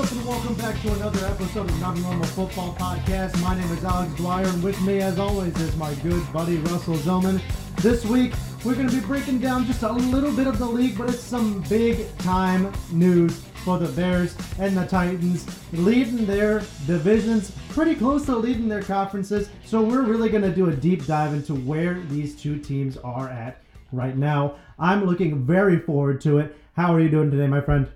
up, and welcome back to another episode of Not Normal Football Podcast. My name is Alex Dwyer, and with me, as always, is my good buddy Russell Zillman. This week, we're going to be breaking down just a little bit of the league, but it's some big time news for the Bears and the Titans, leading their divisions pretty close to leading their conferences. So we're really going to do a deep dive into where these two teams are at right now. I'm looking very forward to it. How are you doing today, my friend?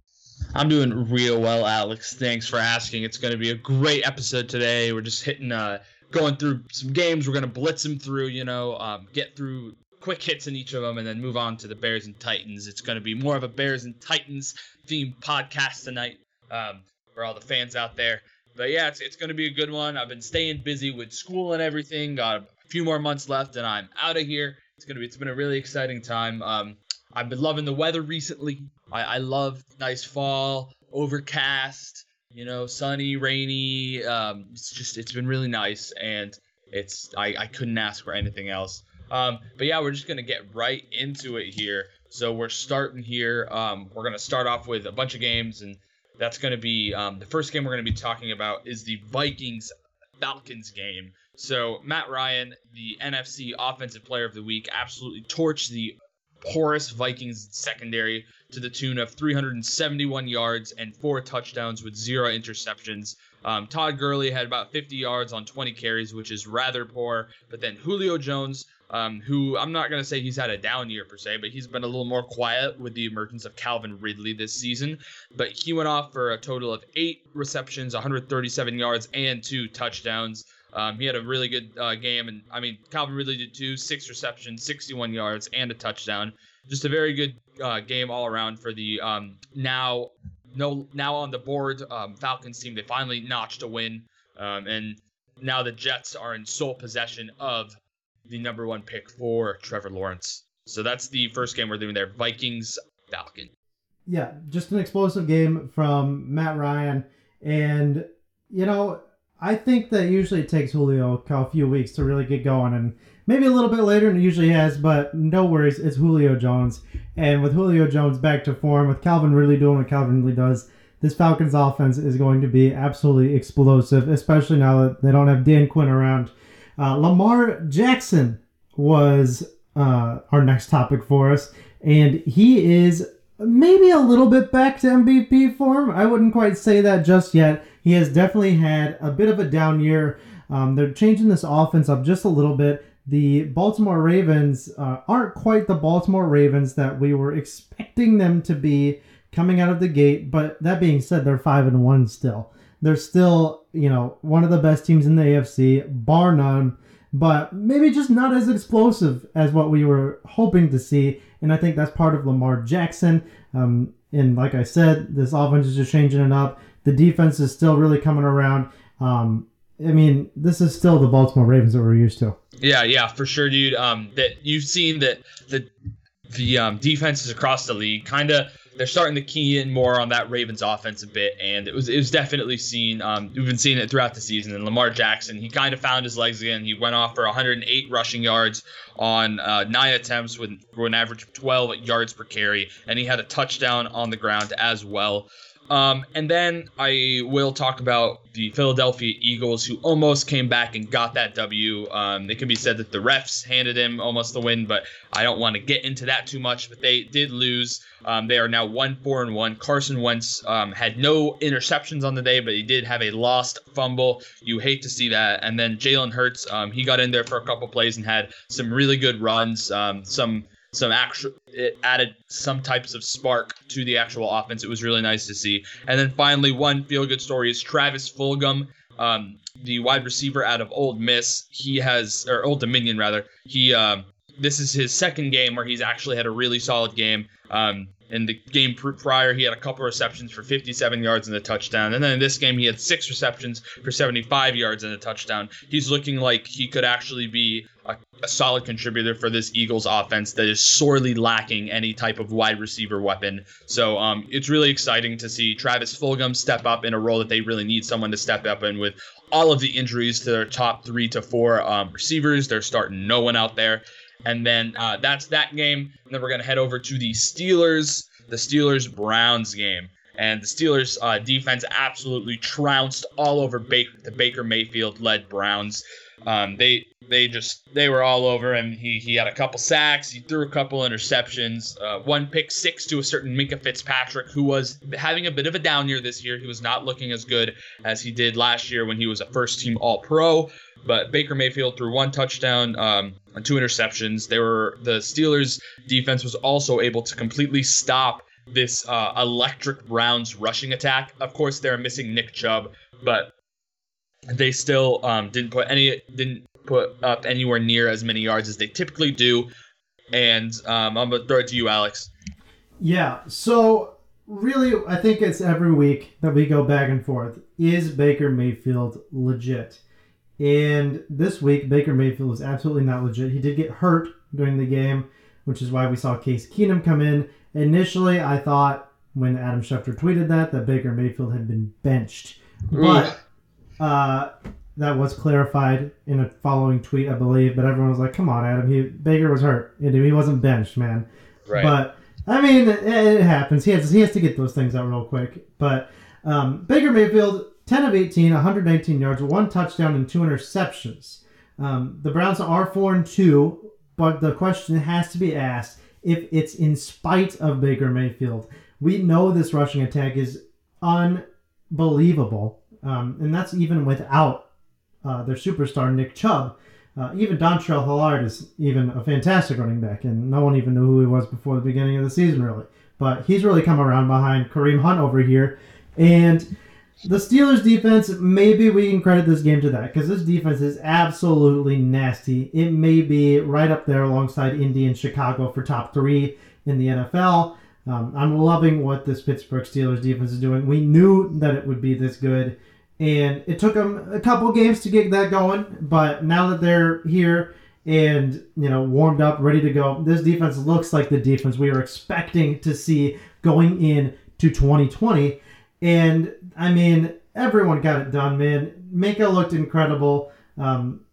I'm doing real well, Alex. Thanks for asking. It's going to be a great episode today. We're just hitting, uh, going through some games. We're going to blitz them through, you know, um, get through quick hits in each of them, and then move on to the Bears and Titans. It's going to be more of a Bears and Titans themed podcast tonight um, for all the fans out there. But yeah, it's, it's going to be a good one. I've been staying busy with school and everything. Got a few more months left, and I'm out of here. It's gonna be. It's been a really exciting time. Um, I've been loving the weather recently. I, I love nice fall, overcast, you know, sunny, rainy. Um, it's just it's been really nice, and it's I, I couldn't ask for anything else. Um, but yeah, we're just gonna get right into it here. So we're starting here. Um, we're gonna start off with a bunch of games, and that's gonna be um, the first game we're gonna be talking about is the Vikings Falcons game. So Matt Ryan, the NFC Offensive Player of the Week, absolutely torched the porous Vikings secondary to the tune of 371 yards and four touchdowns with zero interceptions. Um, Todd Gurley had about 50 yards on 20 carries, which is rather poor. But then Julio Jones, um, who I'm not going to say he's had a down year per se, but he's been a little more quiet with the emergence of Calvin Ridley this season. But he went off for a total of eight receptions, 137 yards, and two touchdowns. Um, he had a really good uh, game, and I mean, Calvin Ridley did too. Six receptions, 61 yards, and a touchdown. Just a very good uh, game all around for the um, now no now on the board um, Falcons team. They finally notched a win, um, and now the Jets are in sole possession of the number one pick for Trevor Lawrence. So that's the first game we're doing there. Vikings Falcon. Yeah, just an explosive game from Matt Ryan, and you know I think that usually it takes Julio a few weeks to really get going, and maybe a little bit later than it usually has. But no worries, it's Julio Jones, and with Julio Jones back to form, with Calvin Ridley doing what Calvin Ridley does, this Falcons offense is going to be absolutely explosive, especially now that they don't have Dan Quinn around. Uh, Lamar Jackson was uh, our next topic for us, and he is maybe a little bit back to MVP form. I wouldn't quite say that just yet he has definitely had a bit of a down year. Um, they're changing this offense up just a little bit. The Baltimore Ravens uh, aren't quite the Baltimore Ravens that we were expecting them to be coming out of the gate. But that being said, they're five and one still. They're still, you know, one of the best teams in the AFC, bar none. But maybe just not as explosive as what we were hoping to see. And I think that's part of Lamar Jackson. Um, and like I said, this offense is just changing it up. The defense is still really coming around. Um, I mean, this is still the Baltimore Ravens that we're used to. Yeah, yeah, for sure, dude. Um, that you've seen that the the um, defenses across the league kind of they're starting to key in more on that Ravens offense a bit, and it was it was definitely seen. Um, we've been seeing it throughout the season. And Lamar Jackson, he kind of found his legs again. He went off for 108 rushing yards on uh, nine attempts with, with an average of 12 yards per carry, and he had a touchdown on the ground as well. Um, and then I will talk about the Philadelphia Eagles, who almost came back and got that W. Um, it can be said that the refs handed him almost the win, but I don't want to get into that too much. But they did lose. Um, they are now one four and one. Carson Wentz um, had no interceptions on the day, but he did have a lost fumble. You hate to see that. And then Jalen Hurts, um, he got in there for a couple plays and had some really good runs. Um, some some actual it added some types of spark to the actual offense. It was really nice to see. And then finally, one feel good story is Travis Fulgham, um, the wide receiver out of Ole Miss. He has or Old Dominion rather. He um, this is his second game where he's actually had a really solid game. Um, in the game prior, he had a couple receptions for 57 yards and a touchdown. And then in this game, he had six receptions for 75 yards and a touchdown. He's looking like he could actually be a, a solid contributor for this Eagles offense that is sorely lacking any type of wide receiver weapon. So um, it's really exciting to see Travis Fulgham step up in a role that they really need someone to step up in with all of the injuries to their top three to four um, receivers. They're starting no one out there. And then uh, that's that game. And then we're going to head over to the Steelers, the Steelers Browns game. and the Steelers' uh, defense absolutely trounced all over Baker, the Baker Mayfield led Browns. Um, they they just they were all over him. He he had a couple sacks. He threw a couple interceptions. Uh, one pick six to a certain Minkah Fitzpatrick, who was having a bit of a down year this year. He was not looking as good as he did last year when he was a first team All Pro. But Baker Mayfield threw one touchdown um, and two interceptions. They were the Steelers' defense was also able to completely stop this uh, electric Browns rushing attack. Of course, they're missing Nick Chubb, but they still um, didn't put any didn't put up anywhere near as many yards as they typically do. And um, I'm gonna throw it to you, Alex. Yeah. So really, I think it's every week that we go back and forth. Is Baker Mayfield legit? And this week, Baker Mayfield was absolutely not legit. He did get hurt during the game, which is why we saw Case Keenum come in. Initially, I thought when Adam Schefter tweeted that that Baker Mayfield had been benched, but uh, that was clarified in a following tweet, I believe. But everyone was like, "Come on, Adam, he Baker was hurt. He wasn't benched, man." Right. But I mean, it, it happens. He has he has to get those things out real quick. But um, Baker Mayfield, ten of 18, 119 yards, one touchdown, and two interceptions. Um, the Browns are four and two, but the question has to be asked if it's in spite of Baker Mayfield. We know this rushing attack is unbelievable, um, and that's even without uh, their superstar Nick Chubb. Uh, even Dontrell Hilliard is even a fantastic running back, and no one even knew who he was before the beginning of the season, really. But he's really come around behind Kareem Hunt over here, and the Steelers' defense. Maybe we can credit this game to that because this defense is absolutely nasty. It may be right up there alongside Indy and Chicago for top three in the NFL. Um, I'm loving what this Pittsburgh Steelers defense is doing. We knew that it would be this good and it took them a couple games to get that going. But now that they're here and you know warmed up, ready to go, this defense looks like the defense we were expecting to see going in to 2020. And I mean, everyone got it done, man. Minkah looked incredible. Um,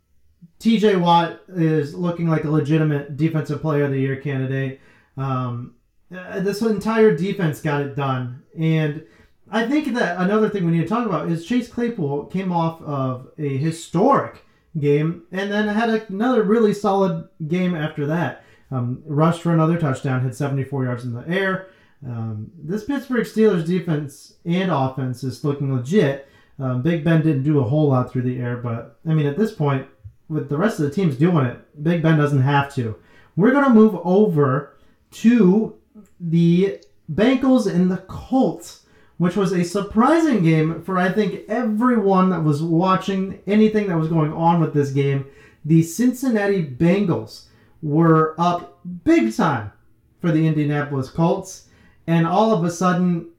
TJ Watt is looking like a legitimate defensive player of the year candidate. Um, uh, this entire defense got it done, and I think that another thing we need to talk about is Chase Claypool came off of a historic game and then had another really solid game after that. Um, rushed for another touchdown, had 74 yards in the air. Um, this Pittsburgh Steelers defense and offense is looking legit. Um, Big Ben didn't do a whole lot through the air, but I mean, at this point, with the rest of the teams doing it, Big Ben doesn't have to. We're going to move over to the Bengals and the Colts which was a surprising game for I think everyone that was watching anything that was going on with this game. The Cincinnati Bengals were up big time for the Indianapolis Colts, and all of a sudden,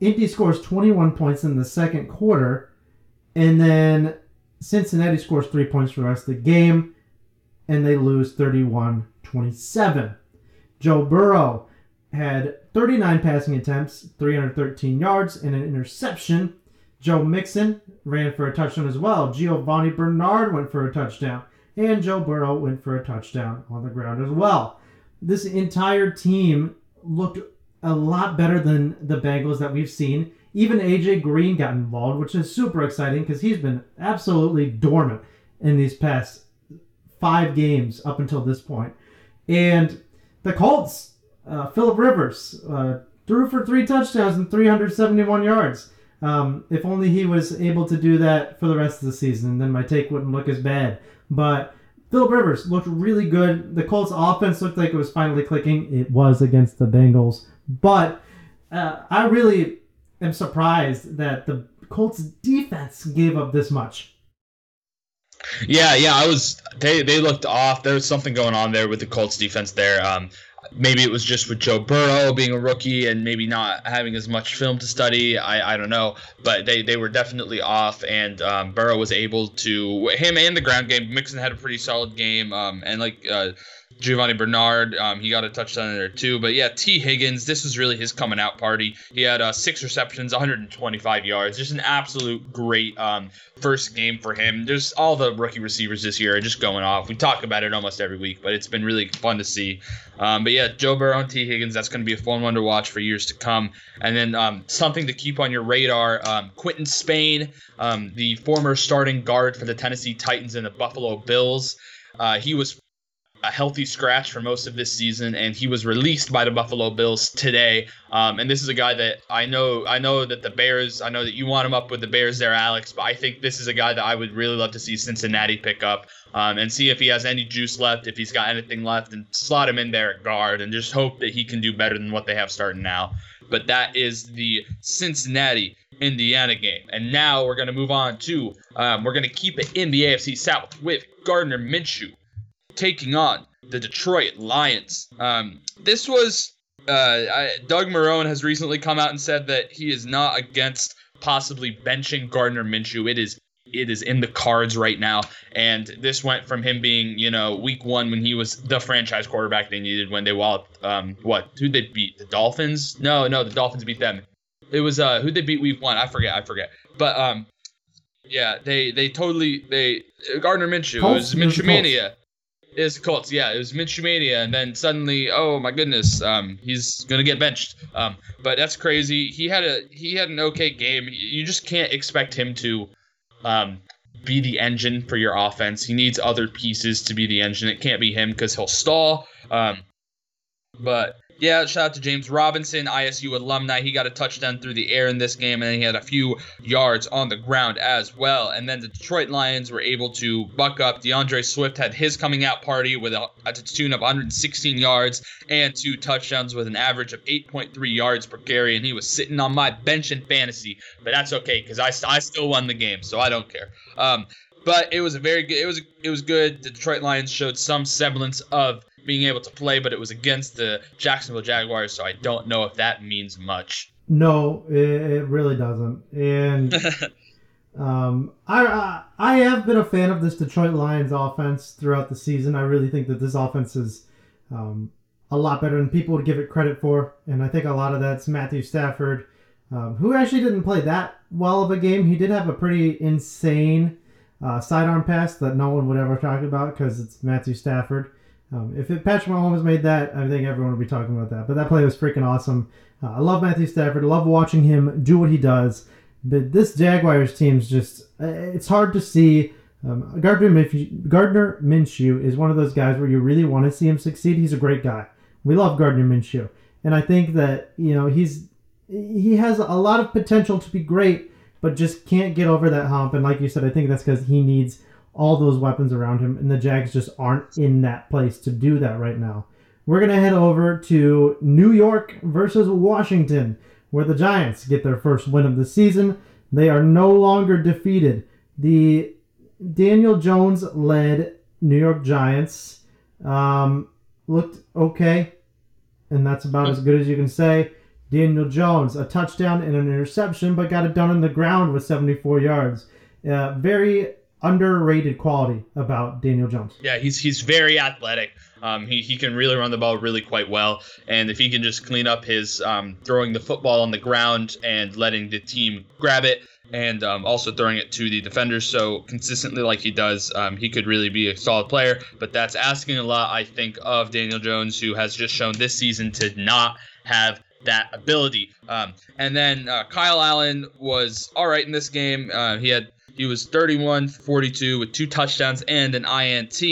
Indy scores 21 points in the second quarter, and then Cincinnati scores three points for the rest of the game, and they lose 31 27. Joe Burrow had 39 passing attempts, 313 yards, and an interception. Joe Mixon ran for a touchdown as well. Giovani Bernard went for a touchdown. And Joe Burrow went for a touchdown on the ground as well. This entire team looked a lot better than the Bengals that we've seen. Even AJ Green got involved, which is super exciting because he's been absolutely dormant in these past five games up until this point. And the Colts uh, Philip Rivers uh, threw for three touchdowns and 371 yards. Um, if only he was able to do that for the rest of the season, then my take wouldn't look as bad. But Philip Rivers looked really good. The Colts offense looked like it was finally clicking. It was against the Bengals. But uh, I really am surprised that the Colts defense gave up this much. Yeah, yeah, I was. They they looked off. There was something going on there with the Colts defense there. Um, maybe it was just with Joe Burrow being a rookie and maybe not having as much film to study. I, I don't know, but they, they were definitely off, and um, Burrow was able to him and the ground game. Mixon had a pretty solid game, um, and like uh, Giovani Bernard, um, he got a touchdown there too. But yeah, Tee Higgins, this was really his coming out party. He had uh, six receptions, 125 yards. Just an absolute great um, first game for him. There's all the rookie receivers this year are just going off. We talk about it almost every week, but it's been really fun to see. Um, but yeah, yeah, Joe Burrow and Tee Higgins. That's going to be a fun one to watch for years to come. And then um, something to keep on your radar: um, Quinton Spain, um, the former starting guard for the Tennessee Titans and the Buffalo Bills. Uh, he was a healthy scratch for most of this season, and he was released by the Buffalo Bills today. Um, and this is a guy that I know. I know that the Bears. I know that you want him up with the Bears there, Alex. But I think this is a guy that I would really love to see Cincinnati pick up um, and see if he has any juice left, if he's got anything left, and slot him in there at guard, and just hope that he can do better than what they have starting now. But that is the Cincinnati Indiana game. And now we're going to move on to, um, we're going to keep it in the AFC South with Gardner Minshew taking on the Detroit Lions. Um, this was uh, I, Doug Marrone has recently come out and said that he is not against possibly benching Gardner Minshew. It is it is in the cards right now, and this went from him being you know week one when he was the franchise quarterback they needed when they walloped um what who they beat the Dolphins? No, no, the Dolphins beat them. It was uh who they beat week one? I forget, I forget. But um yeah, they they totally they Gardner Minshew Colts, it was Minshew mania. It was Colts, yeah. It was Minshew Mania, and then suddenly, oh my goodness, um, he's gonna get benched. Um, but that's crazy. He had a he had an okay game. You just can't expect him to, um, be the engine for your offense. He needs other pieces to be the engine. It can't be him because he'll stall. Um, but yeah, shout out to James Robinson, ISU alumni. He got a touchdown through the air in this game, and he had a few yards on the ground as well. And then the Detroit Lions were able to buck up. D'Andre Swift had his coming out party with a, a tune of 116 yards and two touchdowns with an average of 8.3 yards per carry. And he was sitting on my bench in fantasy, but that's okay because I, I still won the game, so I don't care. Um, but it was a very good. It was it was good. The Detroit Lions showed some semblance of being able to play, but it was against the Jacksonville Jaguars, so I don't know if that means much. No, it, it really doesn't. And um, I, I I have been a fan of this Detroit Lions offense throughout the season. I really think that this offense is um, a lot better than people would give it credit for, and I think a lot of that's Matthew Stafford, um, who actually didn't play that well of a game. He did have a pretty insane uh, sidearm pass that no one would ever talk about because it's Matthew Stafford. Um, if it, Patrick Mahomes made that, I think everyone would be talking about that. But that play was freaking awesome. Uh, I love Matthew Stafford. I love watching him do what he does. But this Jaguars team's just, uh, it's hard to see. Um, Gardner, Gardner Minshew is one of those guys where you really want to see him succeed. He's a great guy. We love Gardner Minshew. And I think that, you know, he's he has a lot of potential to be great, but just can't get over that hump. And like you said, I think that's because he needs all those weapons around him, and the Jags just aren't in that place to do that right now. We're going to head over to New York versus Washington, where the Giants get their first win of the season. They are no longer defeated. The Daniel Jones led New York Giants um, looked okay, and that's about as good as you can say. Daniel Jones, a touchdown and an interception, but got it done on the ground with 74 yards. Uh, very underrated quality about Daniel Jones. Yeah, he's he's very athletic. Um, he, he can really run the ball really quite well. And if he can just clean up his um, throwing the football on the ground and letting the team grab it and um, also throwing it to the defenders so consistently like he does, um, he could really be a solid player. But that's asking a lot, I think, of Daniel Jones, who has just shown this season to not have that ability. Um, and then uh, Kyle Allen was all right in this game. Uh, he had he was 31 42 with two touchdowns and an INT.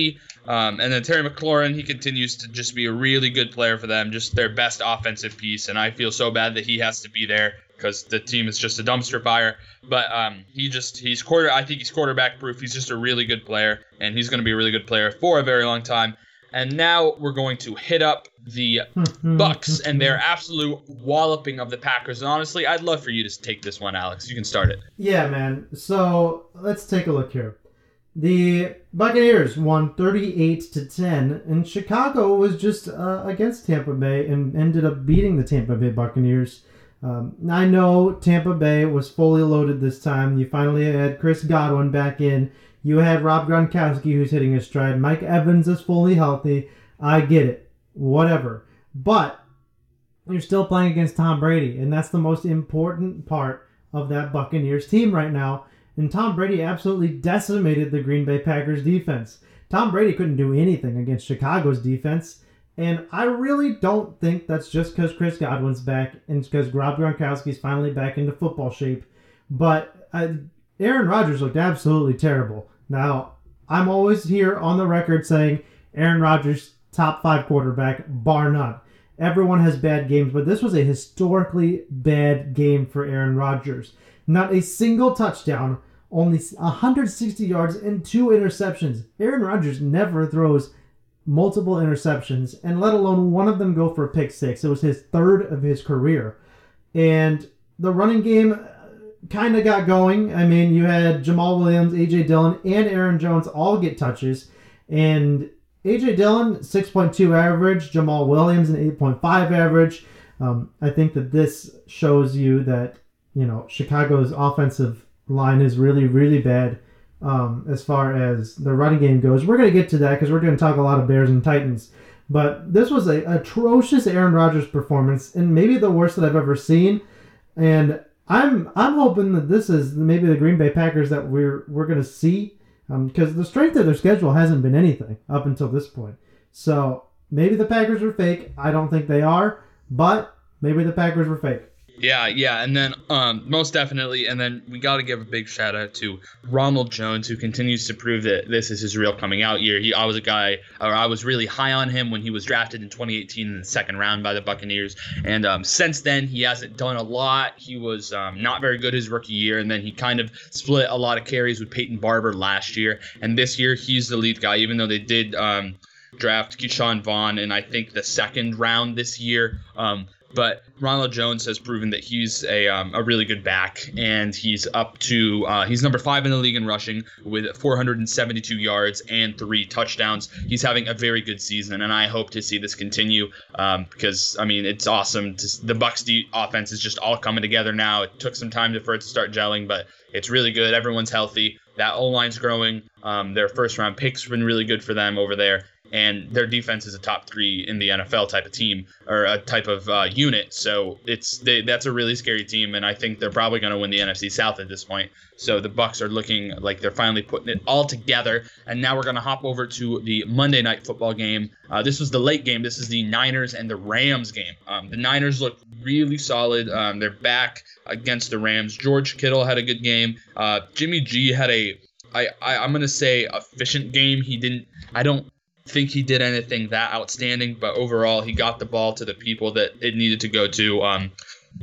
Um, and then Terry McLaurin, he continues to just be a really good player for them, just their best offensive piece. And I feel so bad that he has to be there because the team is just a dumpster fire. But um, he just he's quarter. I think he's quarterback proof. He's just a really good player, and he's going to be a really good player for a very long time. And now we're going to hit up the Bucks and their absolute walloping of the Packers. And honestly, I'd love for you to take this one, Alex. You can start it. Yeah, man. So let's take a look here. The Buccaneers won 38 to 10, and Chicago was just uh, against Tampa Bay and ended up beating the Tampa Bay Buccaneers. Um, I know Tampa Bay was fully loaded this time. You finally had Chris Godwin back in. You had Rob Gronkowski who's hitting his stride. Mike Evans is fully healthy. I get it. Whatever. But you're still playing against Tom Brady, and that's the most important part of that Buccaneers team right now. And Tom Brady absolutely decimated the Green Bay Packers defense. Tom Brady couldn't do anything against Chicago's defense. And I really don't think that's just because Chris Godwin's back and because Rob Gronkowski's finally back into football shape. But uh, Aaron Rodgers looked absolutely terrible. Now, I'm always here on the record saying Aaron Rodgers, top five quarterback, bar none. Everyone has bad games, but this was a historically bad game for Aaron Rodgers. Not a single touchdown, only 160 yards and two interceptions. Aaron Rodgers never throws multiple interceptions, and let alone one of them go for a pick six. It was his third of his career. And the running game kind of got going. I mean, you had Jamaal Williams, AJ Dillon, and Aaron Jones all get touches. And AJ Dillon, 6.2 average, Jamaal Williams, an 8.5 average. Um, I think that this shows you that, you know, Chicago's offensive line is really, really bad um, as far as the running game goes. We're going to get to that because we're going to talk a lot of Bears and Titans. But this was a atrocious Aaron Rodgers performance, and maybe the worst that I've ever seen. And I'm I'm hoping that this is maybe the Green Bay Packers that we're we're going to see because um, the strength of their schedule hasn't been anything up until this point. So maybe the Packers are fake. I don't think they are, but maybe the Packers were fake. Yeah, yeah, and then um, most definitely, and then we got to give a big shout out to Ronald Jones, who continues to prove that this is his real coming out year. He, I was a guy, or I was really high on him when he was drafted in 2018 in the second round by the Buccaneers, and um, since then he hasn't done a lot. He was um, not very good his rookie year, and then he kind of split a lot of carries with Peyton Barber last year, and this year he's the lead guy, even though they did um, draft Ke'Shawn Vaughn in I think the second round this year. Um, but Ronald Jones has proven that he's a, um, a really good back, and he's up to uh, he's number five in the league in rushing with 472 yards and three touchdowns. He's having a very good season, and I hope to see this continue um, because I mean it's awesome. To, the Bucks D offense is just all coming together now. It took some time for it to start gelling, but it's really good. Everyone's healthy. That O line's growing. Um, their first round picks have been really good for them over there, and their defense is a top three in the NFL type of team or a type of uh, unit. So it's they, that's a really scary team, and I think they're probably going to win the NFC South at this point. So the Bucks are looking like they're finally putting it all together. And now we're going to hop over to the Monday night football game. Uh, this was the late game. This is the Niners and the Rams game. Um, the Niners look really solid. Um, they're back against the Rams. George Kittle had a good game. Uh, Jimmy G had a I, I I'm gonna say efficient game. He didn't. I don't think he did anything that outstanding, but overall he got the ball to the people that it needed to go to. Um,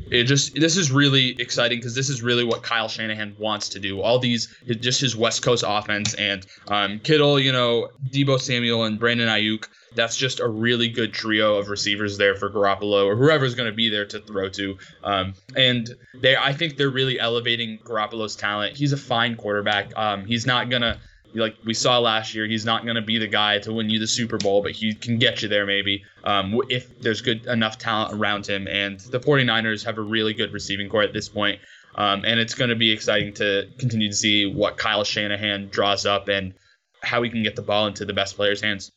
it just this is really exciting because this is really what Kyle Shanahan wants to do. All these just his West Coast offense and um, Kittle, you know, Deebo Samuel and Brandon Aiyuk. That's just a really good trio of receivers there for Garoppolo or whoever's going to be there to throw to. Um, and they, I think they're really elevating Garoppolo's talent. He's a fine quarterback. Um, he's not gonna like we saw last year, he's not going to be the guy to win you the Super Bowl, but he can get you there maybe um, if there's good enough talent around him. And the 49ers have a really good receiving corps at this point. Um, and it's going to be exciting to continue to see what Kyle Shanahan draws up and how he can get the ball into the best players' hands.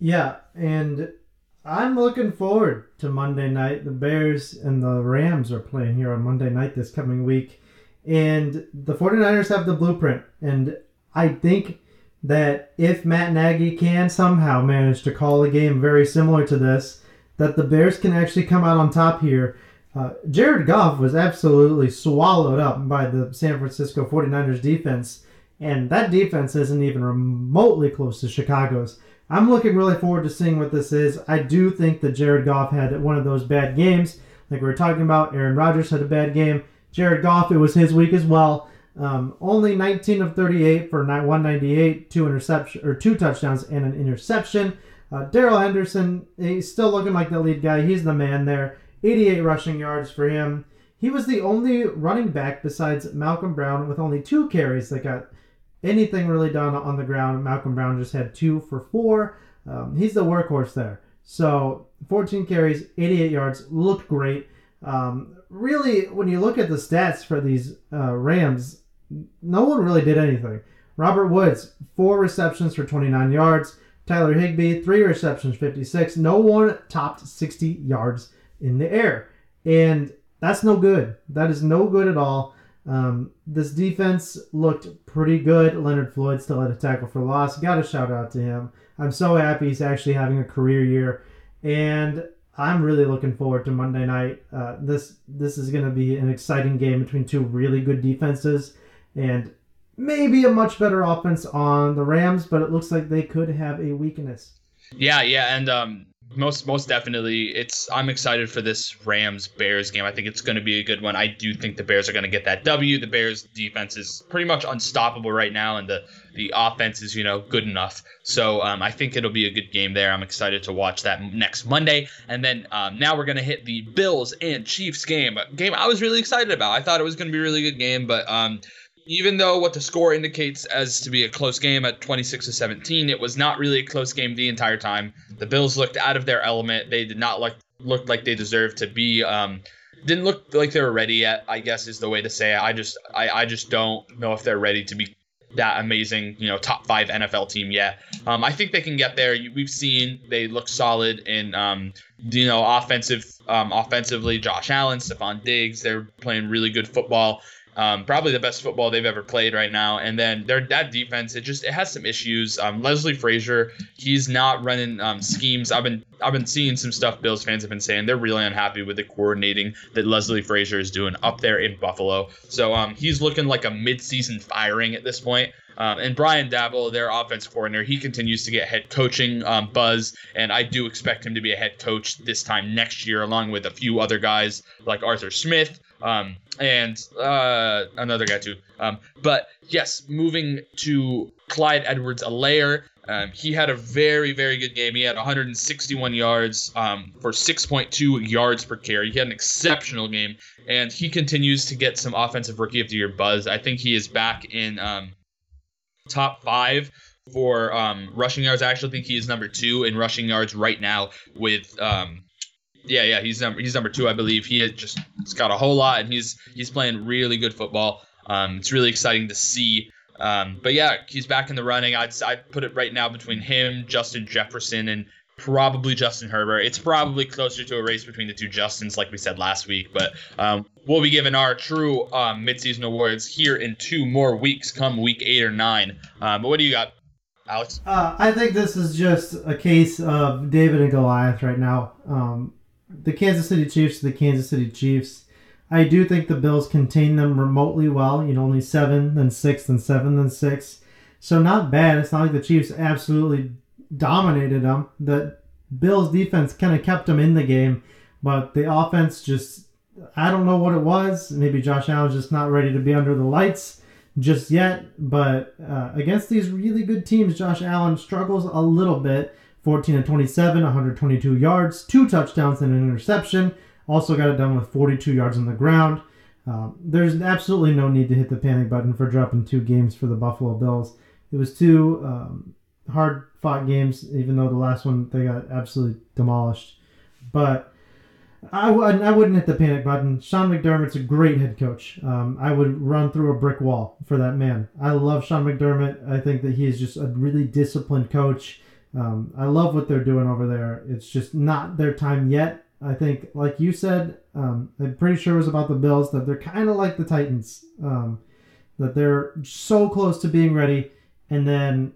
Yeah, and I'm looking forward to Monday night. The Bears and the Rams are playing here on Monday night this coming week. And the 49ers have the blueprint. And I think that if Matt Nagy can somehow manage to call a game very similar to this, that the Bears can actually come out on top here. Uh, Jared Goff was absolutely swallowed up by the San Francisco 49ers defense, and that defense isn't even remotely close to Chicago's. I'm looking really forward to seeing what this is. I do think that Jared Goff had one of those bad games, like we were talking about. Aaron Rodgers had a bad game. Jared Goff, it was his week as well. Um, only 19 of 38 for 198, two interception or two touchdowns and an interception. Uh, Darrell Henderson, he's still looking like the lead guy. He's the man there. 88 rushing yards for him. He was the only running back besides Malcolm Brown with only two carries that got anything really done on the ground. Malcolm Brown just had two for four. Um, he's the workhorse there. So 14 carries, 88 yards, looked great. Um, really, when you look at the stats for these uh, Rams, no one really did anything. Robert Woods, four receptions for 29 yards. Tyler Higbee, three receptions, 56. No one topped 60 yards in the air. And that's no good. That is no good at all. Um, this defense looked pretty good. Leonard Floyd still had a tackle for loss. Got a shout out to him. I'm so happy he's actually having a career year, and I'm really looking forward to Monday night. Uh, this this is going to be an exciting game between two really good defenses, and maybe a much better offense on the Rams. But it looks like they could have a weakness. Yeah, yeah, and um, most most definitely it's i'm excited for this rams bears game. I think it's going to be a good one. I do think the bears are going to get that w. The bears defense is pretty much unstoppable right now and the the offense is you know good enough. So um, i think it'll be a good game there. I'm excited to watch that next monday. And then um, now we're going to hit the bills and chiefs game. A game i was really excited about. I thought it was going to be a really good game but um, even though what the score indicates as to be a close game at 26 to 17, it was not really a close game the entire time. The Bills looked out of their element. They did not look look like they deserved to be. Um, didn't look like they were ready yet. I guess is the way to say it. I just I, I just don't know if they're ready to be that amazing, you know, top five NFL team yet. Um, I think they can get there. We've seen they look solid in, um, you know, offensive, um, offensively. Josh Allen, Stefon Diggs, they're playing really good football. Um, probably the best football they've ever played right now. And then their that defense, it just it has some issues. Um, Leslie Frazier, he's not running um, schemes. I've been I've been seeing some stuff Bills fans have been saying they're really unhappy with the coordinating that Leslie Frazier is doing up there in Buffalo. So um, he's looking like a midseason firing at this point. Um, and Brian Daboll, their offense coordinator, he continues to get head coaching um, buzz, and I do expect him to be a head coach this time next year, along with a few other guys like Arthur Smith, um, and uh, another guy too. Um, but yes, moving to Clyde Edwards-Helaire. Um, he had a very, very good game. He had 161 yards um, for 6.2 yards per carry. He had an exceptional game, and he continues to get some offensive rookie of the year buzz. I think he is back in um, top five for um, rushing yards. I actually think he is number two in rushing yards right now with um, yeah, yeah, he's number he's number two, I believe. He has just he's got a whole lot, and he's he's playing really good football. Um, it's really exciting to see. Um, but yeah, he's back in the running. I'd I'd put it right now between him, Justin Jefferson, and probably Justin Herbert. It's probably closer to a race between the two Justins, like we said last week. But um, we'll be giving our true um, midseason awards here in two more weeks, come week eight or nine. Um, but what do you got, Alex? Uh, I think this is just a case of David and Goliath right now. Um, the Kansas City Chiefs, the Kansas City Chiefs. I do think the Bills contain them remotely well. You know, only seven, then six, then seven, then six. So not bad. It's not like the Chiefs absolutely dominated them. The Bills defense kind of kept them in the game, but the offense just I don't know what it was. Maybe Josh Allen's just not ready to be under the lights just yet. But uh, against these really good teams, Josh Allen struggles a little bit. 14 and 27, 122 yards, two touchdowns and an interception. Also got it done with 42 yards on the ground. Um, there's absolutely no need to hit the panic button for dropping two games for the Buffalo Bills. It was two um, hard fought games, even though the last one they got absolutely demolished. But I w- I wouldn't hit the panic button. Sean McDermott's a great head coach. Um, I would run through a brick wall for that man. I love Sean McDermott. I think that he is just a really disciplined coach. Um, I love what they're doing over there. It's just not their time yet. I think, like you said, um, I'm pretty sure it was about the Bills that they're kind of like the Titans, um, that they're so close to being ready, and then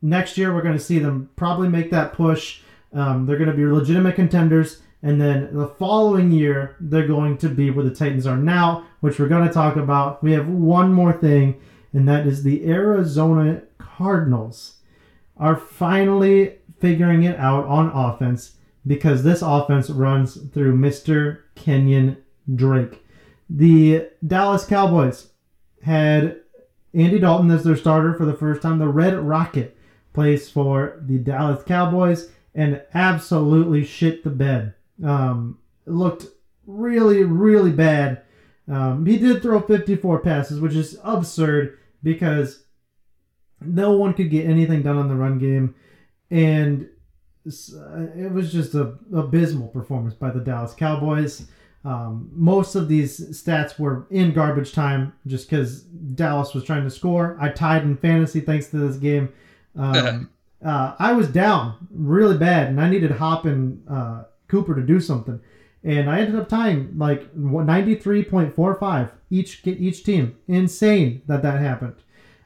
next year we're going to see them probably make that push. Um, they're going to be legitimate contenders, and then the following year they're going to be where the Titans are now, which we're going to talk about. We have one more thing, and that is the Arizona Cardinals are finally figuring it out on offense because this offense runs through Mr. Kenyon Drake. The Dallas Cowboys had Andy Dalton as their starter for the first time. The Red Rocket plays for the Dallas Cowboys and absolutely shit the bed. Um, looked really, really bad. Um, he did throw 54 passes, which is absurd because no one could get anything done on the run game, and it was just a abysmal performance by the Dallas Cowboys. Um, most of these stats were in garbage time just because Dallas was trying to score. I tied in fantasy thanks to this game. Um, uh, I was down really bad, and I needed Hop and uh, Cooper to do something. and I ended up tying like 93.45 each each team. Insane that that happened.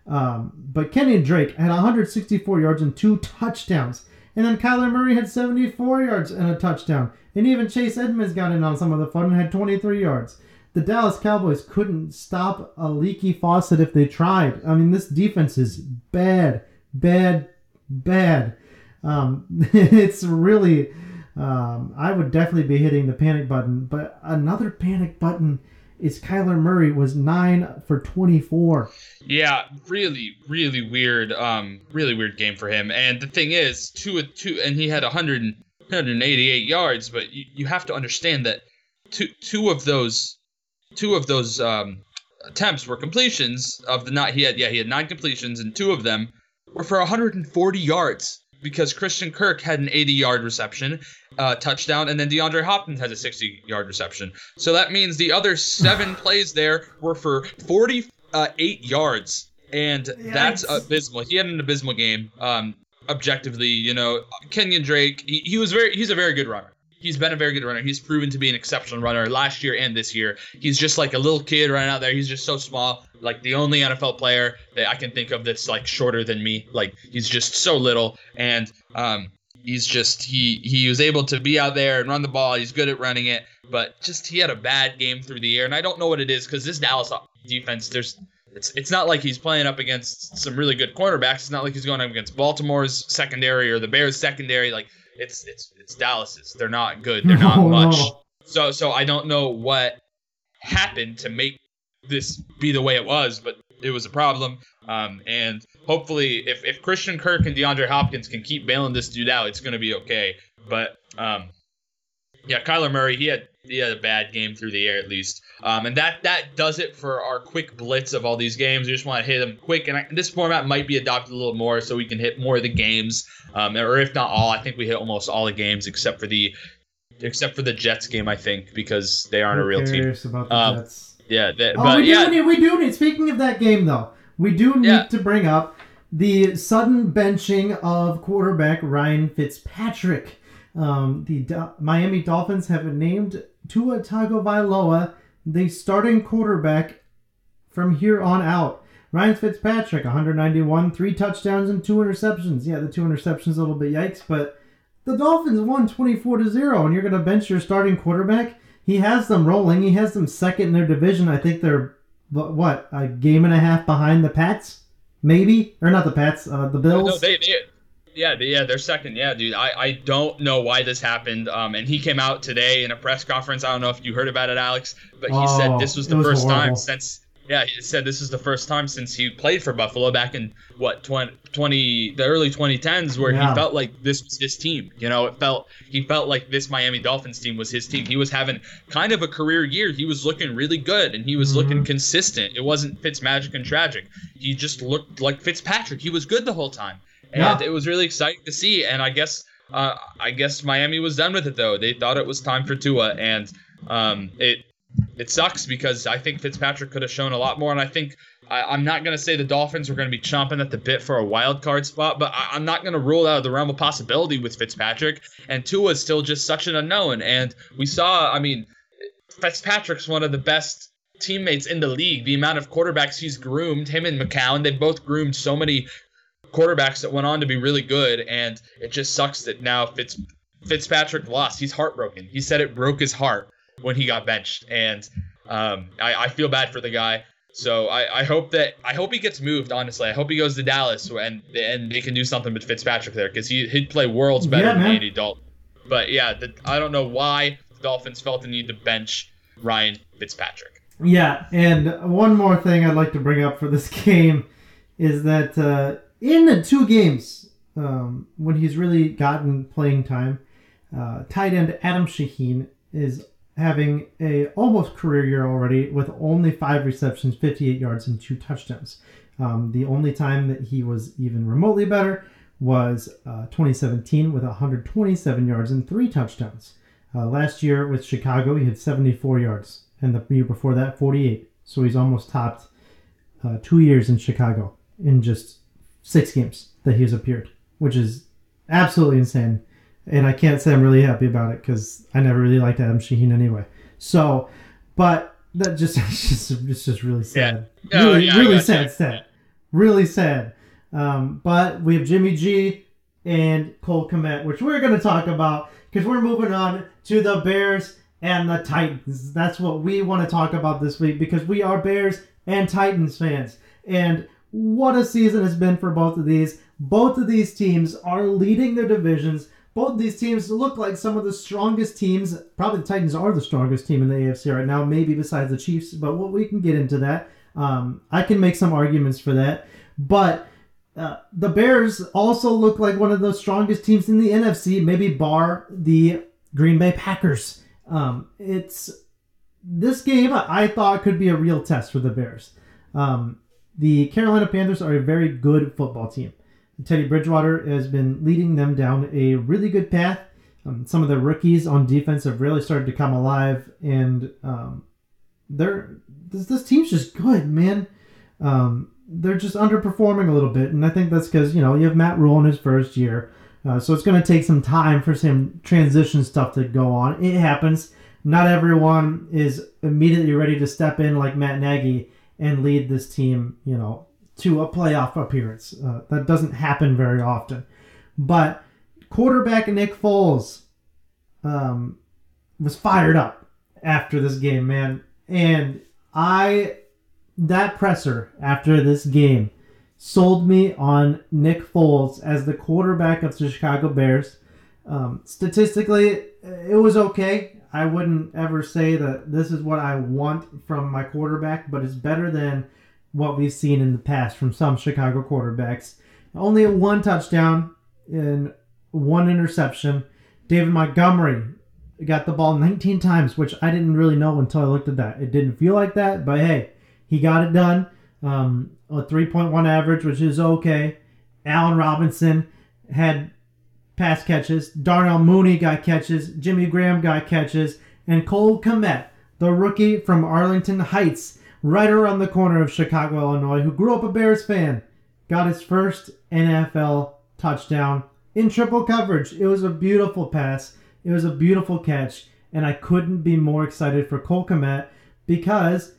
Um, but Kenyon Drake had 164 yards and two touchdowns. And then Kyler Murray had 74 yards and a touchdown. And even Chase Edmonds got in on some of the fun and had 23 yards. The Dallas Cowboys couldn't stop a leaky faucet if they tried. I mean, this defense is bad, bad, bad. Um, it's really, um, I would definitely be hitting the panic button. But another panic button is Kyler Murray was nine for 24. Yeah, really, really weird. Um, really weird game for him. And the thing is, two of two, and he had 100, 188 yards. But you, you have to understand that two two of those two of those um, attempts were completions of the not he had yeah he had nine completions and two of them were for 140 yards because Christian Kirk had an 80 yard reception, uh, touchdown, and then DeAndre Hopkins has a 60 yard reception. So that means the other seven plays there were for 48 uh, yards, and Yikes. that's abysmal. He had an abysmal game. Um, objectively, you know, Kenyon Drake, he, he was very he's a very good runner he's been a very good runner. He's proven to be an exceptional runner last year and this year. He's just like a little kid running out there. He's just so small. Like the only NFL player that I can think of that's like shorter than me. Like he's just so little and um he's just he he was able to be out there and run the ball. He's good at running it, but just he had a bad game through the air and I don't know what it is cuz this Dallas defense there's it's it's not like he's playing up against some really good cornerbacks. It's not like he's going up against Baltimore's secondary or the Bears secondary like it's it's it's Dallas's. They're not good. They're not no, much. No. So so I don't know what happened to make this be the way it was, but it was a problem. Um, and hopefully, if, if Christian Kirk and DeAndre Hopkins can keep bailing this dude out, it's going to be okay. But um, yeah, Kyler Murray, he had he had a bad game through the air at least. Um, and that that does it for our quick blitz of all these games. We just want to hit them quick, and I, this format might be adopted a little more so we can hit more of the games, um, or if not all. I think we hit almost all the games except for the except for the Jets game. I think because they aren't Who a real team. About the um, Jets? Yeah, that, oh, but we yeah, do need, we do need. Speaking of that game, though, we do need yeah. to bring up the sudden benching of quarterback Ryan Fitzpatrick. Um, the Do- Miami Dolphins have named Tua Tagovailoa the starting quarterback from here on out. Ryan Fitzpatrick, 191, three touchdowns and two interceptions. Yeah, the two interceptions a little bit yikes, but the Dolphins won 24 to zero, and you're going to bench your starting quarterback. He has them rolling. He has them second in their division. I think they're what a game and a half behind the Pats, maybe or not the Pats, uh, the Bills. No, they, they yeah, yeah, they're second. Yeah, dude. I, I don't know why this happened. Um, and he came out today in a press conference. I don't know if you heard about it, Alex, but he oh, said this was the was first horrible. time since. Yeah, he said this is the first time since he played for Buffalo back in what 20, 20 the early 2010s where yeah. he felt like this was his team. You know, it felt he felt like this Miami Dolphins team was his team. He was having kind of a career year. He was looking really good and he was mm-hmm. looking consistent. It wasn't Fitz magic and tragic. He just looked like Fitzpatrick. He was good the whole time and yeah. it was really exciting to see. And I guess uh, I guess Miami was done with it though. They thought it was time for Tua, and um, it it sucks because I think Fitzpatrick could have shown a lot more. And I think I, am not going to say the Dolphins were going to be chomping at the bit for a wild card spot, but I, am not going to rule out the realm of possibility with Fitzpatrick. And Tua is still just such an unknown. And we saw, I mean, Fitzpatrick's one of the best teammates in the league. The amount of quarterbacks he's groomed, him and McCown, they both groomed so many quarterbacks that went on to be really good, and it just sucks that now Fitz Fitzpatrick lost. He's heartbroken. He said it broke his heart when he got benched, and um, I, I, feel bad for the guy. So I, I, hope that I hope he gets moved. Honestly, I hope he goes to Dallas and and they can do something with Fitzpatrick there because he he'd play worlds better yeah, than Andy Dalton. But yeah, the, I don't know why the Dolphins felt the need to bench Ryan Fitzpatrick. Yeah, and one more thing I'd like to bring up for this game is that uh, in the two games um, when he's really gotten playing time, uh, tight end Adam Shaheen is having a almost career year already with only five receptions, 58 yards, and two touchdowns. Um, the only time that he was even remotely better was uh, 2017 with 127 yards and three touchdowns. Uh, last year with Chicago, he had 74 yards, and the year before that, 48. So he's almost topped uh, two years in Chicago in just six games that he has appeared, which is absolutely insane. and I can't say I'm really happy about it because I never really liked Adam Shaheen anyway. So, but that just it's just it's just really sad. Yeah. Oh, really, yeah, really sad, sad, really sad. Um, but we have Jimmy G and Cole Kmet, which we're going to talk about because we're moving on to the Bears and the Titans. That's what we want to talk about this week because we are Bears and Titans fans. And what a season has been for both of these. Both of these teams are leading their divisions. Both of these teams look like some of the strongest teams. Probably the Titans are the strongest team in the AFC right now, maybe besides the Chiefs, but we can get into that. Um, I can make some arguments for that. But uh, the Bears also look like one of the strongest teams in the NFC, maybe bar the Green Bay Packers. Um, it's this game I thought could be a real test for the Bears. Um, the Carolina Panthers are a very good football team. Teddy Bridgewater has been leading them down a really good path. Um, some of the rookies on defense have really started to come alive, and um, they're this, this team's just good, man. Um, they're just underperforming a little bit, and I think that's because you know you have Matt Rhule in his first year, uh, so it's going to take some time for some transition stuff to go on. It happens. Not everyone is immediately ready to step in like Matt Nagy and lead this team, you know, to a playoff appearance. Uh, that doesn't happen very often. But quarterback Nick Foles um, was fired up after this game, man, and I that presser after this game sold me on Nick Foles as the quarterback of the Chicago Bears. Um, statistically, it was okay. I wouldn't ever say that this is what I want from my quarterback, but it's better than what we've seen in the past from some Chicago quarterbacks. Only one touchdown and one interception. David Montgomery got the ball 19 times, which I didn't really know until I looked at that. It didn't feel like that, but hey, he got it done. Um, a 3.1 average, which is okay. Allen Robinson had pass catches. Darnell Mooney got catches. Jimmy Graham got catches. And Cole Kmet, the rookie from Arlington Heights, right around the corner of Chicago, Illinois, who grew up a Bears fan, got his first NFL touchdown in triple coverage. It was a beautiful pass. It was a beautiful catch. And I couldn't be more excited for Cole Kmet because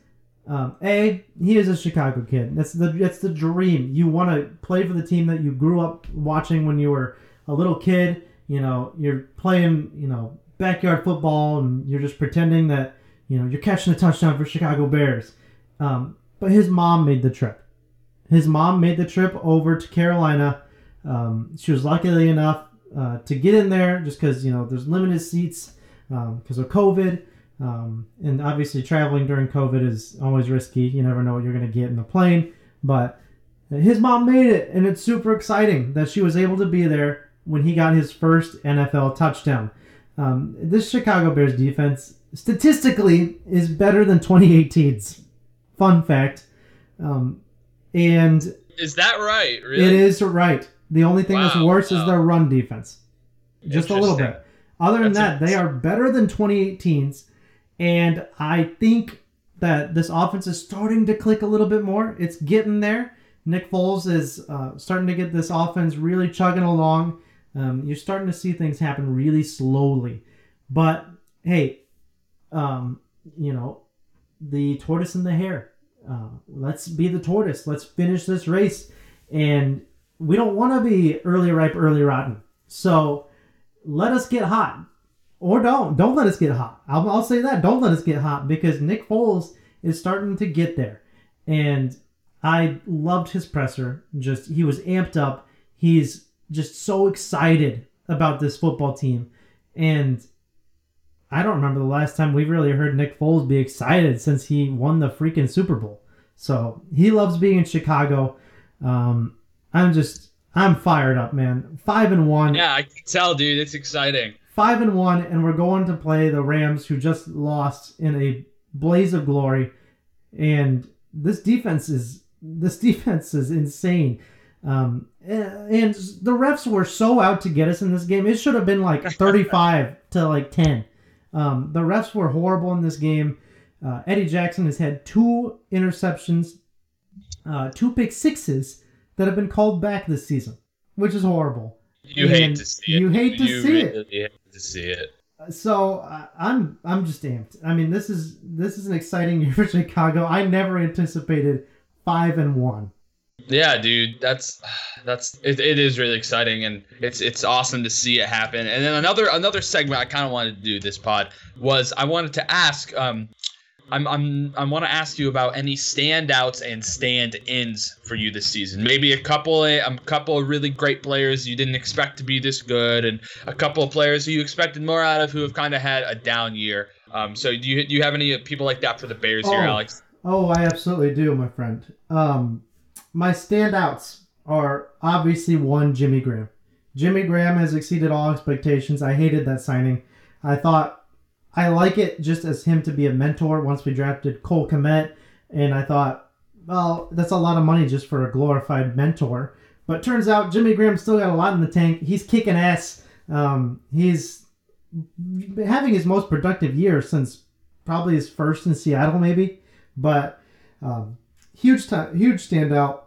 um, a, he is a Chicago kid. That's the that's the dream. You want to play for the team that you grew up watching when you were a little kid. You know, you're playing, you know, backyard football, and you're just pretending that you know you're catching a touchdown for Chicago Bears. Um, but his mom made the trip. His mom made the trip over to Carolina. Um, she was luckily enough uh, to get in there just because you know there's limited seats because of COVID. Um, and obviously, traveling during COVID is always risky. You never know what you're going to get in the plane. But his mom made it, and it's super exciting that she was able to be there when he got his first NFL touchdown. Um, this Chicago Bears defense, statistically, is better than 2018's. Fun fact. Um, and Is that right? Really? it is right. The only thing that's Wow, worse is their run defense. Just a little bit. Other than That's that, they are better than 2018's. And I think that this offense is starting to click a little bit more. It's getting there. Nick Foles is uh, starting to get this offense really chugging along. Um, you're starting to see things happen really slowly. But hey, um, you know, the tortoise and the hare. Uh, let's be the tortoise. Let's finish this race. And we don't want to be early ripe, early rotten. So let us get hot. Or don't. Don't let us get hot. I'll, I'll say that. Don't let us get hot because Nick Foles is starting to get there. And I loved his presser. Just he was amped up. He's just so excited about this football team. And I don't remember the last time we've really heard Nick Foles be excited since he won the freaking Super Bowl. So he loves being in Chicago. Um, I'm just I'm fired up, man. Five and one Yeah, I can tell, dude. It's exciting. five and one, and we're going to play the Rams, who just lost in a blaze of glory. And this defense is this defense is insane. Um, and the refs were so out to get us in this game. It should have been like thirty-five to like ten. Um, the refs were horrible in this game. Uh, Eddie Jackson has had two interceptions, uh, two pick sixes that have been called back this season, which is horrible. You hate to see it. you hate to You see it. really hate to see it. So uh, I'm I'm just amped. I mean, this is this is an exciting year for Chicago. I never anticipated five and one. Yeah, dude, that's that's it, it is really exciting and it's it's awesome to see it happen. And then another another segment I kind of wanted to do this pod was I wanted to ask um I'm I'm I want to ask you about any standouts and stand-ins for you this season. Maybe a couple a couple of really great players you didn't expect to be this good and a couple of players who you expected more out of who have kind of had a down year. Um so do you do you have any people like that for the Bears here, Oh. Alex? Oh, I absolutely do, my friend. Um, my standouts are obviously one Jimmy Graham. Jimmy Graham has exceeded all expectations. I hated that signing. I thought I like it just as him to be a mentor once we drafted Cole Kmet, and I thought, well, that's a lot of money just for a glorified mentor. But turns out Jimmy Graham still got a lot in the tank. He's kicking ass. Um, he's having his most productive year since probably his first in Seattle, maybe. But um, huge, ti huge standout.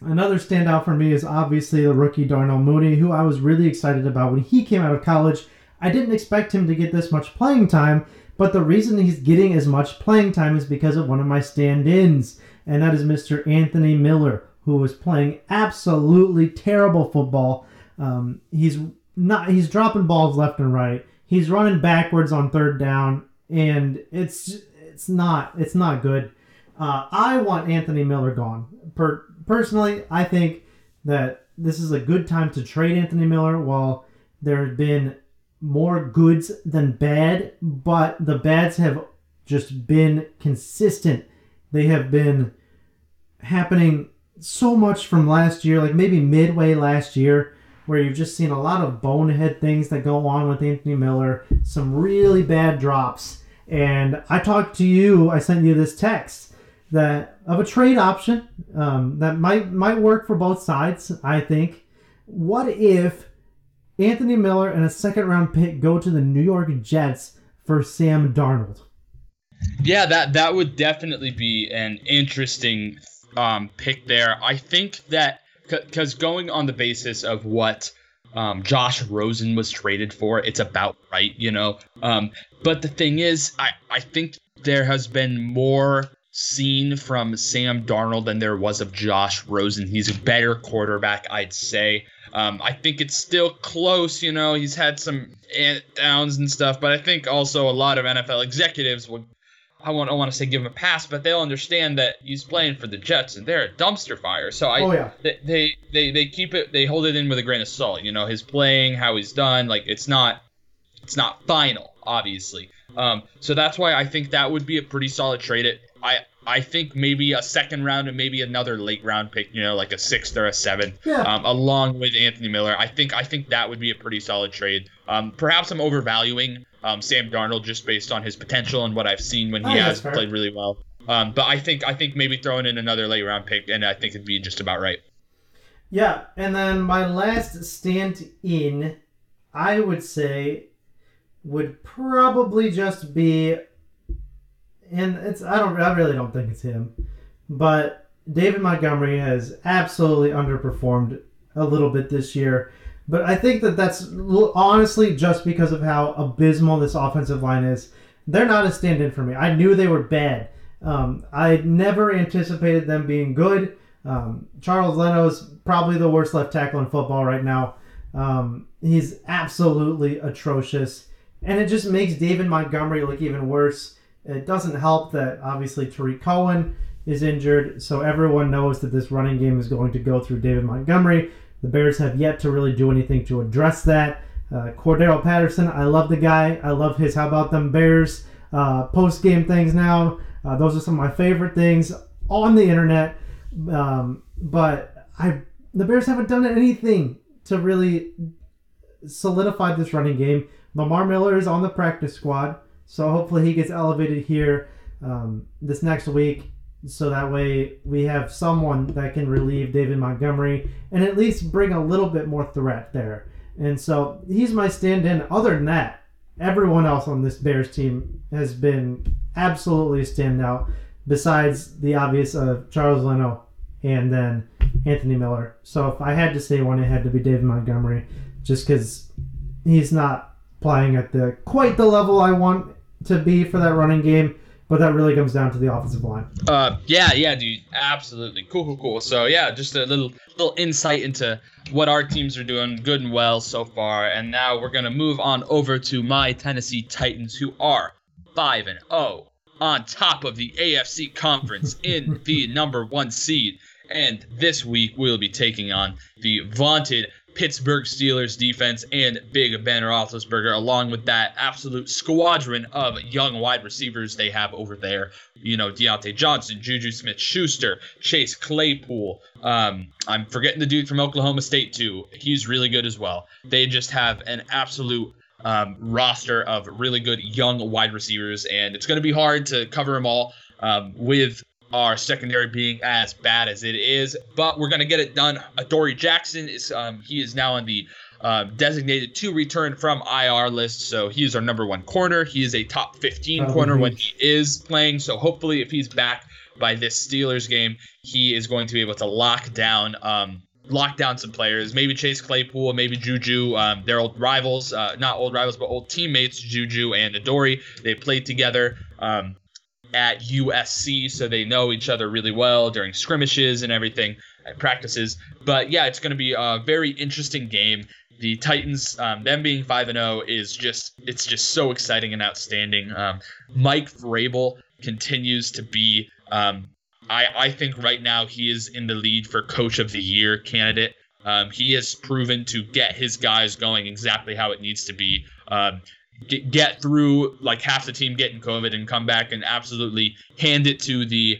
Another standout for me is obviously the rookie Darnell Mooney, who I was really excited about when he came out of college. I didn't expect him to get this much playing time, but the reason he's getting as much playing time is because of one of my stand-ins, and that is Mr. Anthony Miller, who was playing absolutely terrible football. Um, he's not. He's dropping balls left and right. He's running backwards on third down, and it's it's not it's not good. Uh, I want Anthony Miller gone. Per- personally, I think that this is a good time to trade Anthony Miller. While there have been more goods than bad, but the bads have just been consistent. They have been happening so much from last year, like maybe midway last year, where you've just seen a lot of bonehead things that go on with Anthony Miller, some really bad drops. And I talked to you, I sent you this text that of a trade option um, that might might work for both sides. I think. What if Anthony Miller and a second round pick go to the New York Jets for Sam Darnold? Yeah, that that would definitely be an interesting um, pick there. I think that because going on the basis of what um, Josh Rosen was traded for, it's about right, you know. Um, but the thing is, I I think there has been more seen from Sam Darnold than there was of Josh Rosen. He's a better quarterback, I'd say. Um, I think it's still close, you know. He's had some downs and stuff, but I think also a lot of NFL executives would. I want, I want to say give him a pass, but they'll understand that he's playing for the Jets and they're a dumpster fire. So I, Oh, yeah. they, they, they, they keep it, they hold it in with a grain of salt. You know, his playing, how he's done, like it's not, it's not final, obviously. Um, so that's why I think that would be a pretty solid trade. It, I, I think maybe a second round and maybe another late round pick, you know, like a sixth or a seventh, Yeah. um, along with Anthony Miller. I think I think that would be a pretty solid trade. Um, perhaps I'm overvaluing um, Sam Darnold just based on his potential and what I've seen when he Oh, has played really well. Um, but I think I think maybe throwing in another late round pick, and I think it'd be just about right. Yeah, and then my last stand in, I would say, would probably just be, and it's I don't I really don't think it's him, but David Montgomery has absolutely underperformed a little bit this year. But I think that that's honestly just because of how abysmal this offensive line is. They're not a stand-in for me. I knew they were bad. Um, I never anticipated them being good. Um, Charles Leno's probably the worst left tackle in football right now. Um, he's absolutely atrocious, and it just makes David Montgomery look even worse. It doesn't help that obviously Tarik Cohen is injured, so everyone knows that this running game is going to go through David Montgomery. The Bears have yet to really do anything to address that. Uh, Cordarrelle Patterson, I love the guy. I love his How About Them Bears uh, post game things now. Uh, those are some of my favorite things on the internet. Um, but I, the Bears haven't done anything to really solidify this running game. Lamar Miller is on the practice squad, so hopefully he gets elevated here um, this next week so that way we have someone that can relieve David Montgomery and at least bring a little bit more threat there. And so he's my stand in. Other than that, everyone else on this Bears team has been absolutely a standout, besides the obvious of Charles Leno and then Anthony Miller. So if I had to say one, it had to be David Montgomery, just because he's not playing at the quite the level I want to be for that running game. But that really comes down to the offensive line. Uh, yeah, yeah, dude, absolutely, cool, cool, cool. So yeah, just a little little insight into what our teams are doing, good and well so far. And now we're gonna move on over to my Tennessee Titans, who are five and zero oh on top of the AFC conference in the number one seed. And this week we'll be taking on the vaunted Pittsburgh Steelers defense and Big Ben Roethlisberger, along with that absolute squadron of young wide receivers they have over there. You know, Diontae Johnson, Juju Smith Schuster, Chase Claypool. Um, I'm forgetting the dude from Oklahoma State, too. He's really good as well. They just have an absolute um, roster of really good young wide receivers, and it's going to be hard to cover them all um, with our secondary being as bad as it is, but we're gonna get it done. Adoree Jackson is um, he is now on the uh, designated to return from IR list, so he is our number one corner. He is a top 15 oh, corner when he is playing. So hopefully, if he's back by this Steelers game, he is going to be able to lock down um, lock down some players. Maybe Chase Claypool, maybe Juju. Um, they're old rivals, uh, not old rivals, but old teammates. Juju and Adoree. They played together. Um, at USC, so they know each other really well during skirmishes and everything at practices. But yeah, it's going to be a very interesting game. The Titans, um, them being five and zero, oh is just it's just so exciting and outstanding. Um, Mike Vrabel continues to be, um, I I think right now he is in the lead for Coach of the Year candidate. Um, he has proven to get his guys going exactly how it needs to be. Um, get, get through like half the team getting COVID and come back and absolutely hand it to the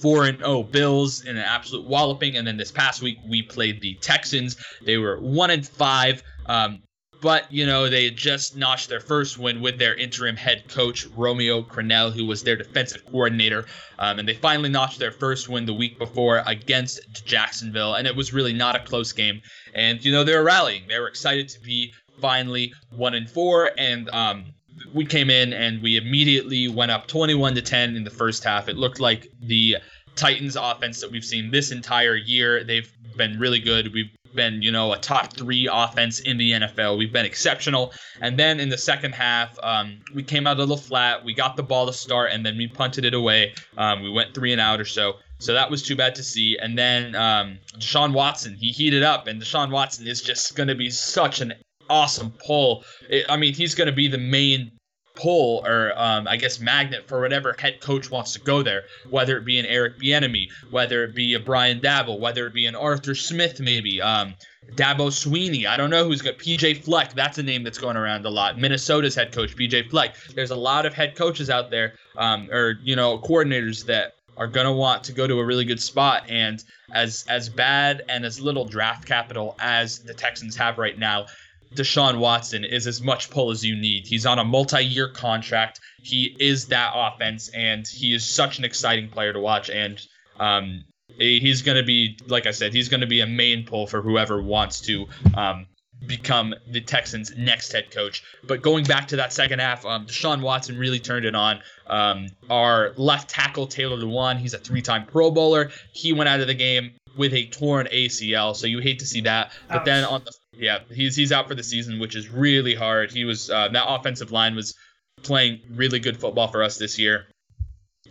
four and oh Bills in an absolute walloping. And then this past week we played the Texans. They were one and five. Um, but you know they just notched their first win with their interim head coach Romeo Crennel, who was their defensive coordinator, um, and they finally notched their first win the week before against Jacksonville, and it was really not a close game. And you know they were rallying; they were excited to be finally one and four, and um, we came in and we immediately went up 21 to 10 in the first half. It looked like the Titans offense that we've seen this entire year. They've been really good. We've been, you know, a top three offense in the NFL. We've been exceptional. And then in the second half, um, we came out a little flat. We got the ball to start, and then we punted it away. Um, we went three and out or so. So that was too bad to see. And then um, Deshaun Watson, he heated up, and Deshaun Watson is just going to be such an awesome pull. It, I mean, he's going to be the main pull or um, I guess magnet for whatever head coach wants to go there, whether it be an Eric Bieniemy, whether it be a Brian Daboll, whether it be an Arthur Smith, maybe um, Dabo Swinney. I don't know who's got PJ Fleck. That's a name that's going around a lot. Minnesota's head coach PJ Fleck. There's a lot of head coaches out there, um, or you know, coordinators that are going to want to go to a really good spot and as as bad and as little draft capital as the Texans have right now Deshaun Watson is as much pull as you need. He's on a multi-year contract. He is that offense, and he is such an exciting player to watch. And um, he's going to be, like I said, he's going to be a main pull for whoever wants to um, become the Texans' next head coach. But going back to that second half, um, Deshaun Watson really turned it on. Um, our left tackle Taylor Lewan, he's a three-time Pro Bowler. He went out of the game with a torn ACL, so you hate to see that. But Ouch. then on the yeah, he's he's out for the season, which is really hard. He was uh, that offensive line was playing really good football for us this year.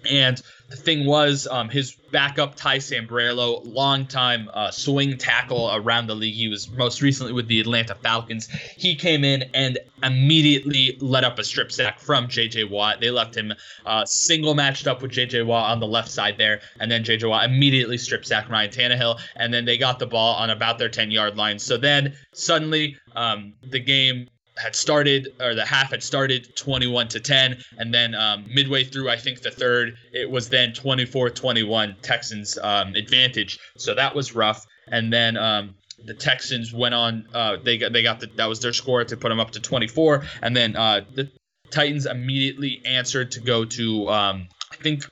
And the thing was, um, his backup Ty Sambrailo, longtime uh, swing tackle around the league. He was most recently with the Atlanta Falcons. He came in and immediately let up a strip sack from J.J. Watt. They left him uh, single matched up with J.J. Watt on the left side there, and then J.J. Watt immediately strip sacked Ryan Tannehill, and then they got the ball on about their 10 yard line. So then suddenly um, the game had started or the half had started 21 to 10 and then um, midway through i think the third it was then 24-21 texans um, advantage. So that was rough. And then um, the texans went on uh, they got they got the, that was their score to put them up to 24 and then uh, the titans immediately answered to go to um, i think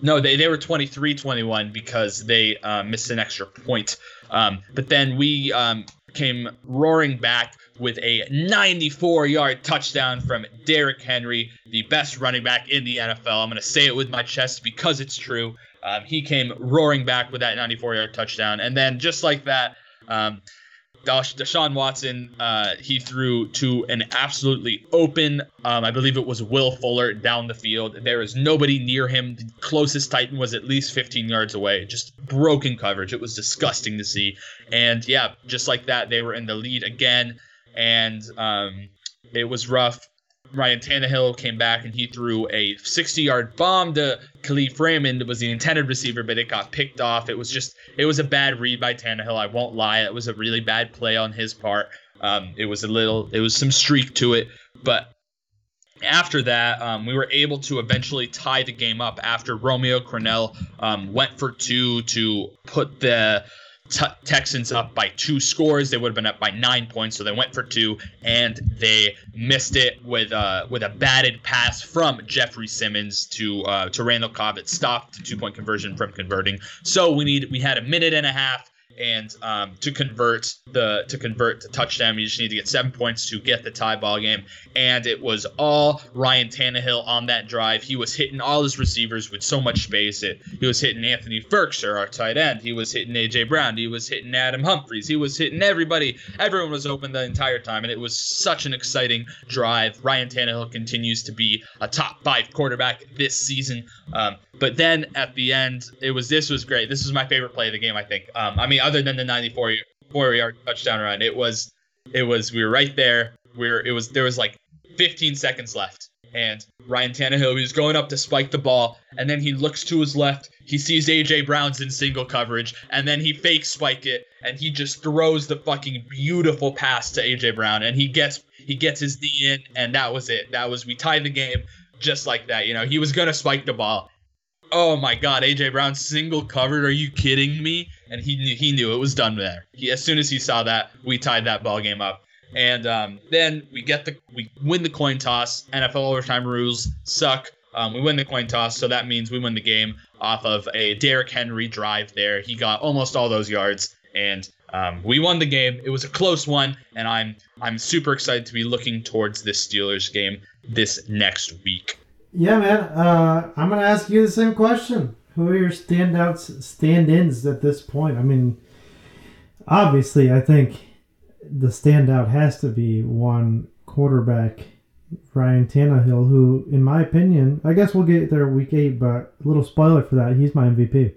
no they, they were 23-21 because they uh, missed an extra point. Um, but then we um, came roaring back with a 94 yard touchdown from Derrick Henry, the best running back in the NFL. I'm going to say it with my chest because it's true. Um, he came roaring back with that 94 yard touchdown. And then just like that, um, Deshaun Watson, uh, he threw to an absolutely open, um, I believe it was Will Fuller down the field. There was nobody near him. The closest Titan was at least 15 yards away. Just broken coverage. It was disgusting to see. And yeah, just like that, they were in the lead again. And um, it was rough. Ryan Tannehill came back and he threw a 60 yard bomb to Kalif Raymond. Was the intended receiver, but it got picked off. It was just, it was a bad read by Tannehill. I won't lie. It was a really bad play on his part. Um, it was a little, it was some streak to it. But after that, um, we were able to eventually tie the game up after Romeo Crennel um, went for two to put the T- Texans up by two scores. They would have been up by nine points, so they went for two, and they missed it with uh, with a batted pass from Jeffrey Simmons to uh, to Randall Cobb. It stopped the two point conversion from converting. So we need we had a minute and a half and um, to convert the to convert the touchdown, you just need to get seven points to get the tie ball game. And it was all Ryan Tannehill on that drive. He was hitting all his receivers with so much space. It, he was hitting Anthony Firkser, our tight end. He was hitting AJ Brown. He was hitting Adam Humphries. He was hitting everybody. Everyone was open the entire time, and it was such an exciting drive. Ryan Tannehill continues to be a top five quarterback this season. Um, but then at the end, it was this was great. This was my favorite play of the game. I think. Um, I mean, other than the 94 four yard touchdown run, it was it was we were right there. We are it was there was like 15 seconds left, and Ryan Tannehill was going up to spike the ball, and then he looks to his left. He sees AJ Brown's in single coverage, and then he fake spike it, and he just throws the fucking beautiful pass to AJ Brown, and he gets he gets his knee in, and that was it. That was we tied the game just like that. You know, he was gonna spike the ball, oh my god, AJ Brown single covered. Are you kidding me? And he knew he knew it was done there. He, as soon as he saw that, we tied that ball game up. And um, then we get the we win the coin toss. NFL overtime rules suck. Um, we win the coin toss, so that means we win the game off of a Derrick Henry drive. There, he got almost all those yards, and um, we won the game. It was a close one, and I'm I'm super excited to be looking towards this Steelers game this next week. Yeah, man. Uh, I'm gonna ask you the same question. Who are your standouts, stand-ins at this point? I mean, obviously, I think the standout has to be one quarterback, Ryan Tannehill, who, in my opinion, I guess we'll get there week eight, but a little spoiler for that, he's my MVP.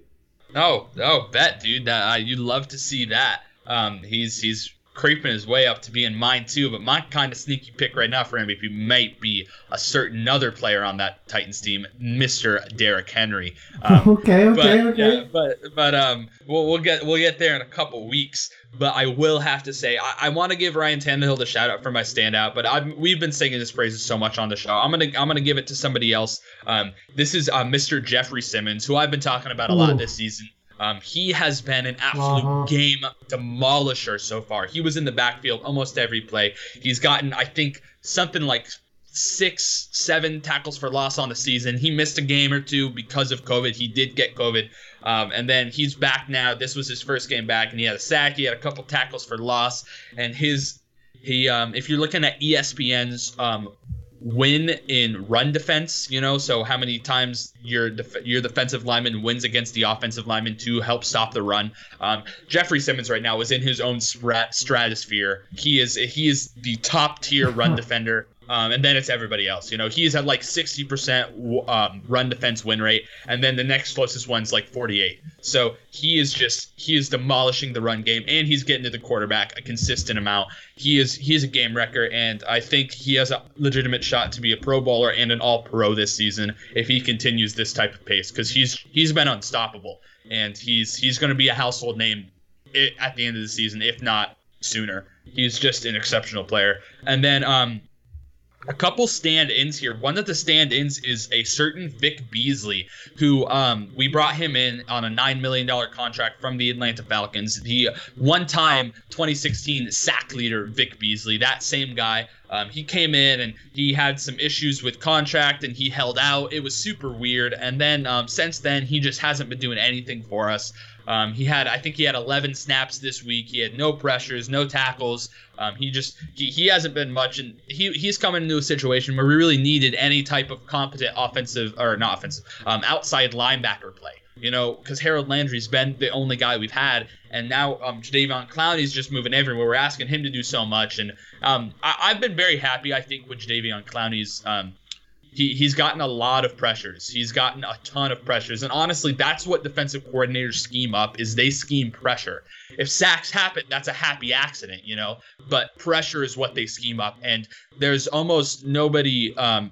Oh, oh, bet, dude. That uh, you'd love to see that. Um, he's he's creeping his way up to being mine too. But my kind of sneaky pick right now for MVP might be a certain other player on that Titans team, Mister Derrick Henry. Um, okay, okay, but, okay. Yeah, but but um, we'll we'll get we'll get there in a couple weeks. But I will have to say I, I want to give Ryan Tannehill the shout out for my standout. But I've, we've been singing his praises so much on the show. I'm gonna I'm gonna give it to somebody else. Um, this is uh, Mr. Jeffrey Simmons, who I've been talking about a Ooh. lot this season. Um, he has been an absolute uh-huh. game demolisher so far. He was in the backfield almost every play. He's gotten, I think, something like six, seven tackles for loss on the season. He missed a game or two because of COVID. He did get COVID. Um, and then he's back now. This was his first game back, and he had a sack. He had a couple tackles for loss. And his, he, um, if you're looking at ESPN's um, win in run defense, you know, so how many times your def- your defensive lineman wins against the offensive lineman to help stop the run. Um, Jeffrey Simmons right now is in his own stratosphere. He is he is the top tier run defender um, and then it's everybody else. You know, he's at like 60% um, run defense win rate, and then the next closest one's like 48. So he is just he is demolishing the run game, and he's getting to the quarterback a consistent amount. He is he is a game wrecker, and I think he has a legitimate shot to be a Pro Bowler and an All Pro this season if he continues this type of pace, because he's he's been unstoppable, and he's he's going to be a household name at the end of the season, if not sooner. He's just an exceptional player, and then um a couple stand-ins here. One of the stand-ins is a certain Vic Beasley, who um, we brought him in on a nine million dollar contract from the Atlanta Falcons. The one-time 2016 sack leader, Vic Beasley, that same guy. Um, he came in and he had some issues with contract and he held out. It was super weird. And then um, since then, he just hasn't been doing anything for us. Um, he had, I think he had 11 snaps this week. He had no pressures, no tackles. Um, he just he, he hasn't been much, and he he's coming into a situation where we really needed any type of competent offensive or not offensive um, outside linebacker play. You know, because Harold Landry's been the only guy we've had, and now um, Jadeveon Clowney's just moving everywhere. We're asking him to do so much, and um, I, have been very happy. I think with Jadeveon Clowney's um, he, he's gotten a lot of pressures. He's gotten a ton of pressures. And honestly, that's what defensive coordinators scheme up is they scheme pressure. If sacks happen, that's a happy accident, you know. But pressure is what they scheme up. And there's almost nobody um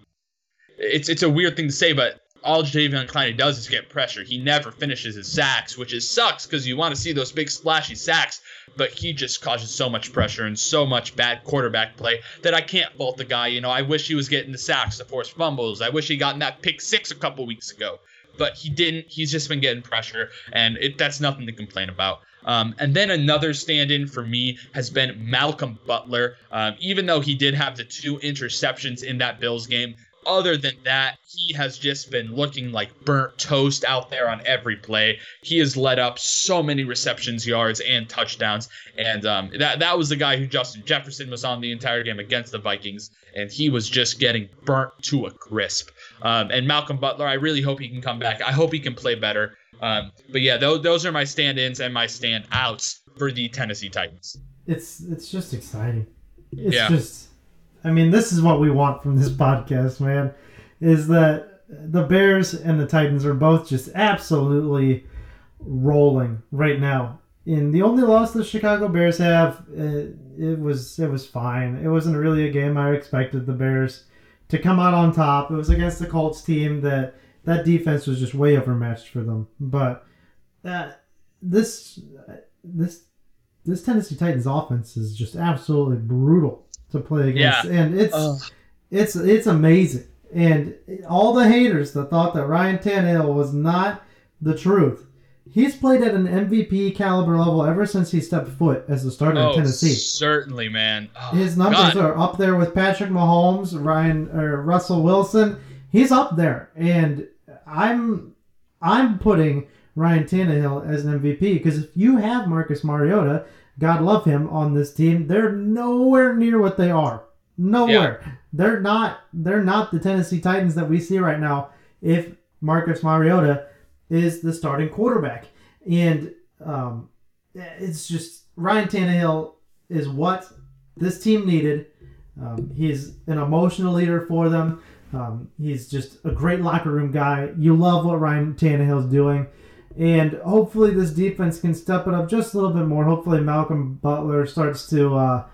it's it's a weird thing to say, but all Jadeveon Clowney does is get pressure. He never finishes his sacks, which is sucks because you want to see those big splashy sacks, but he just causes so much pressure and so much bad quarterback play that I can't fault the guy. You know, I wish he was getting the sacks, the forced fumbles. I wish he gotten that pick six a couple weeks ago, but he didn't. He's just been getting pressure, and it, that's nothing to complain about. Um, and then another stand in for me has been Malcolm Butler. Um, even though he did have the two interceptions in that Bills game, other than that, he has just been looking like burnt toast out there on every play. He has led up so many receptions, yards, and touchdowns. And um, that that was the guy who Justin Jefferson was on the entire game against the Vikings, and he was just getting burnt to a crisp. Um, and Malcolm Butler, I really hope he can come back. I hope he can play better. Um, but yeah, those, those are my stand-ins and my stand-outs for the Tennessee Titans. It's it's just exciting. It's yeah. just I mean, this is what we want from this podcast, man. Is that the Bears and the Titans are both just absolutely rolling right now. And the only loss the Chicago Bears have, it, it was it was fine. It wasn't really a game I expected the Bears to come out on top. It was against the Colts team that that defense was just way overmatched for them. But uh, this this this Tennessee Titans offense is just absolutely brutal to play against, yeah. and it's uh. it's it's amazing. And all the haters that thought that Ryan Tannehill was not the truth, he's played at an MVP caliber level ever since he stepped foot as the starter oh, in Tennessee. Certainly, man. Oh, His numbers God. are up there with Patrick Mahomes, Ryan or Russell Wilson. He's up there, and I'm I'm putting Ryan Tannehill as an MVP because if you have Marcus Mariota, God love him on this team. They're nowhere near what they are. Nowhere. Yeah. They're not. They're not the Tennessee Titans that we see right now. If Marcus Mariota is the starting quarterback, and um, it's just Ryan Tannehill is what this team needed. Um, he's an emotional leader for them. Um, he's just a great locker room guy. You love what Ryan Tannehill's doing. And hopefully this defense can step it up just a little bit more. Hopefully Malcolm Butler starts to uh,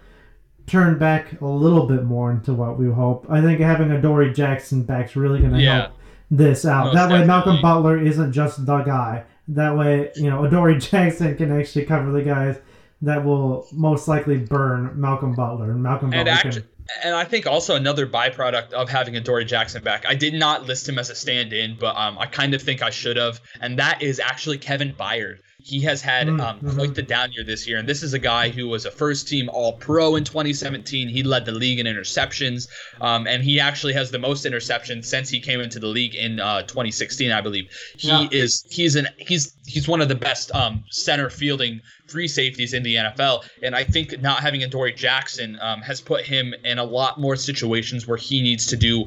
turn back a little bit more into what we hope. I think having Adoree Jackson back's really going to yeah. help this out. Most that way, definitely. Malcolm Butler isn't just the guy. That way, you know, Adoree Jackson can actually cover the guys that will most likely burn Malcolm Butler. And Malcolm and Butler actually, can and I think also another byproduct of having Adoree Jackson back, I did not list him as a stand-in, but um, I kind of think I should have, and that is actually Kevin Byard. He has had mm, um, mm-hmm. quite the down year this year, and this is a guy who was a first-team All-Pro in 2017. He led the league in interceptions, um, and he actually has the most interceptions since he came into the league in uh, 2016, I believe. He yeah. is he's an he's he's one of the best um, center fielding free safeties in the NFL, and I think not having Adoree Jackson um, has put him in a lot more situations where he needs to do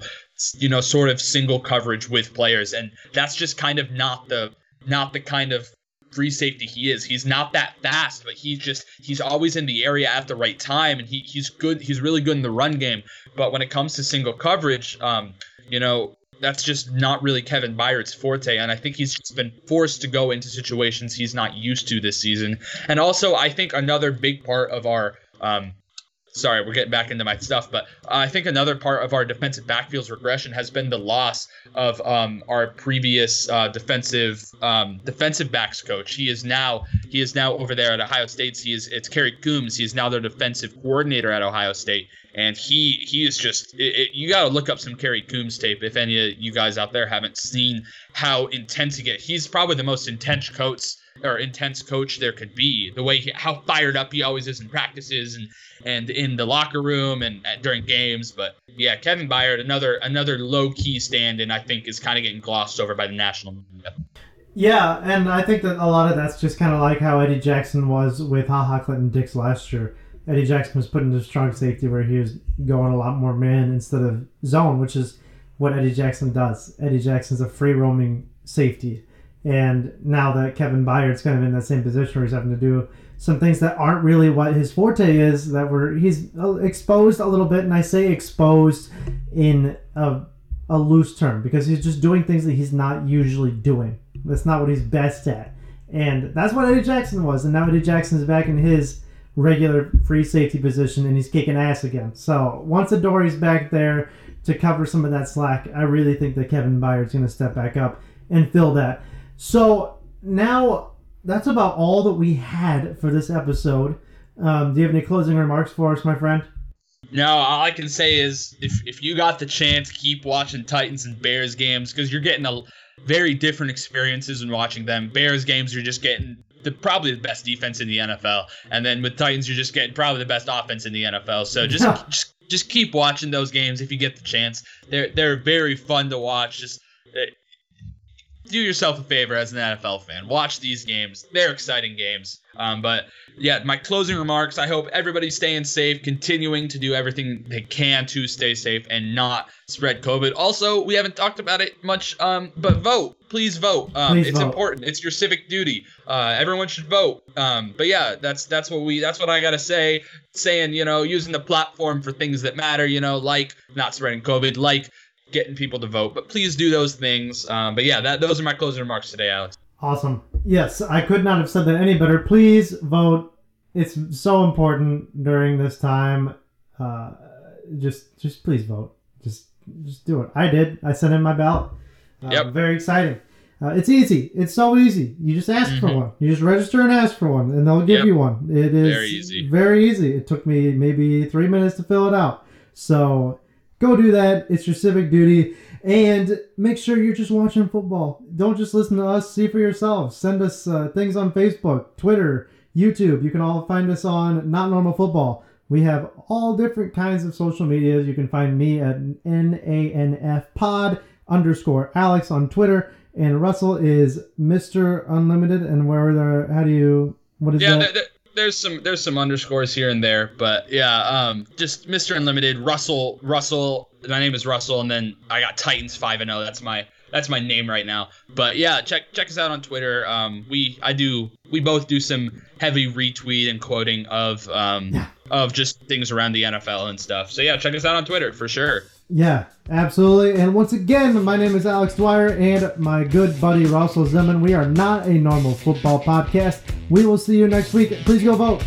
you know sort of single coverage with players, and that's just kind of not the not the kind of free safety he is. He's not that fast, but he's just he's always in the area at the right time, and he he's good. He's really good in the run game. But when it comes to single coverage, um, you know, that's just not really Kevin Byard's forte, and I think he's just been forced to go into situations he's not used to this season. And also, I think another big part of our um, sorry, we're getting back into my stuff, but I think another part of our defensive backfield's regression has been the loss of um, our previous uh, defensive um, defensive backs coach. He is now he is now over there at Ohio State. He is it's Kerry Coombs. He is now their defensive coordinator at Ohio State, and he he is just it, it, you got to look up some Kerry Coombs tape if any of you guys out there haven't seen how intense he gets. He's probably the most intense coach or intense coach there could be. The way he, how fired up he always is in practices and and in the locker room and at, during games. But yeah, Kevin Byard, another another low key stand, and I think is kind of getting glossed over by the national media. Yeah, and I think that a lot of that's just kind of like how Eddie Jackson was with Ha Ha Clinton Dix last year. Eddie Jackson was put into strong safety where he was going a lot more man instead of zone, which is what Eddie Jackson does. Eddie Jackson's a free roaming safety. And now that Kevin Byard's kind of in that same position where he's having to do some things that aren't really what his forte is, that were he's uh, exposed a little bit, and I say exposed in a, a loose term because he's just doing things that he's not usually doing. That's not what he's best at. And that's what Eddie Jackson was. And now Eddie Jackson is back in his regular free safety position and he's kicking ass again. So once Adoree's back there to cover some of that slack, I really think that Kevin Byard's going to step back up and fill that. So now that's about all that we had for this episode. Um, do you have any closing remarks for us, my friend? No, all I can say is if, if you got the chance, keep watching Titans and Bears games because you're getting a very different experiences in watching them. Bears games, you're just getting the probably the best defense in the NFL, and then with Titans, you're just getting probably the best offense in the NFL. So just just just keep watching those games if you get the chance. They're they're very fun to watch. Just uh, do yourself a favor as an NFL fan. Watch these games. They're exciting games. Um, but yeah, my closing remarks. I hope everybody's staying safe, continuing to do everything they can to stay safe and not spread COVID. Also, we haven't talked about it much, um, but vote. Please vote. Um, Please it's vote. important. It's your civic duty. Uh, everyone should vote. Um, but yeah, that's that's what we that's what I gotta say. Saying you know using the platform for things that matter. You know like not spreading COVID, like getting people to vote. But please do those things. Um, but yeah, that those are my closing remarks today, Alex. Awesome. Yes, I could not have said that any better. Please vote. It's so important during this time. Uh, just, just please vote. Just, just do it. I did. I sent in my ballot. Uh, Yep. Very exciting. Uh, it's easy. It's so easy. You just ask for Mhm. one. You just register and ask for one, and they'll give Yep. you one. It is Very easy. Very easy. It took me maybe three minutes to fill it out. So go do that. It's your civic duty. And make sure you're just watching football. Don't just listen to us. See for yourselves. Send us uh, things on Facebook, Twitter, YouTube. You can all find us on Not Normal Football. We have all different kinds of social medias. You can find me at NANF Pod underscore Alex on Twitter. And Russell is Mr. Unlimited. And where are the, how do you, what is Yeah, that? There's some there's some underscores here and there, but yeah, um, just Mr. Unlimited, Russell, Russell. My name is Russell, and then I got Titans five and zero. That's my that's my name right now. But yeah, check check us out on Twitter. Um, we I do we both do some heavy retweet and quoting of um Yeah. of just things around the NFL and stuff. So yeah, check us out on Twitter for sure. Yeah, absolutely. And once again, my name is Alex Dwyer and my good buddy Russell Zeman. We are not a normal football podcast. We will see you next week. Please go vote.